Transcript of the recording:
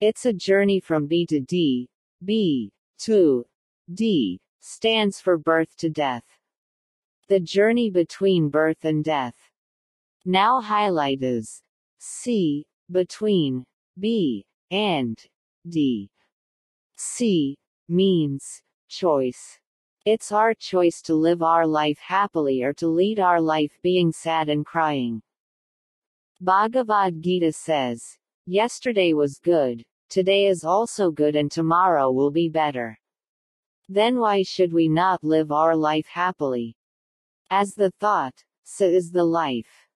It's a journey from B to D. B to D stands for birth to death. The journey between birth and death. Now highlight is C between B and D. C means choice. It's our choice to live our life happily or to lead our life being sad and crying. Bhagavad Gita says, Yesterday was good, today is also good and tomorrow will be better. Then why should we not live our life happily? As the thought, so is the life.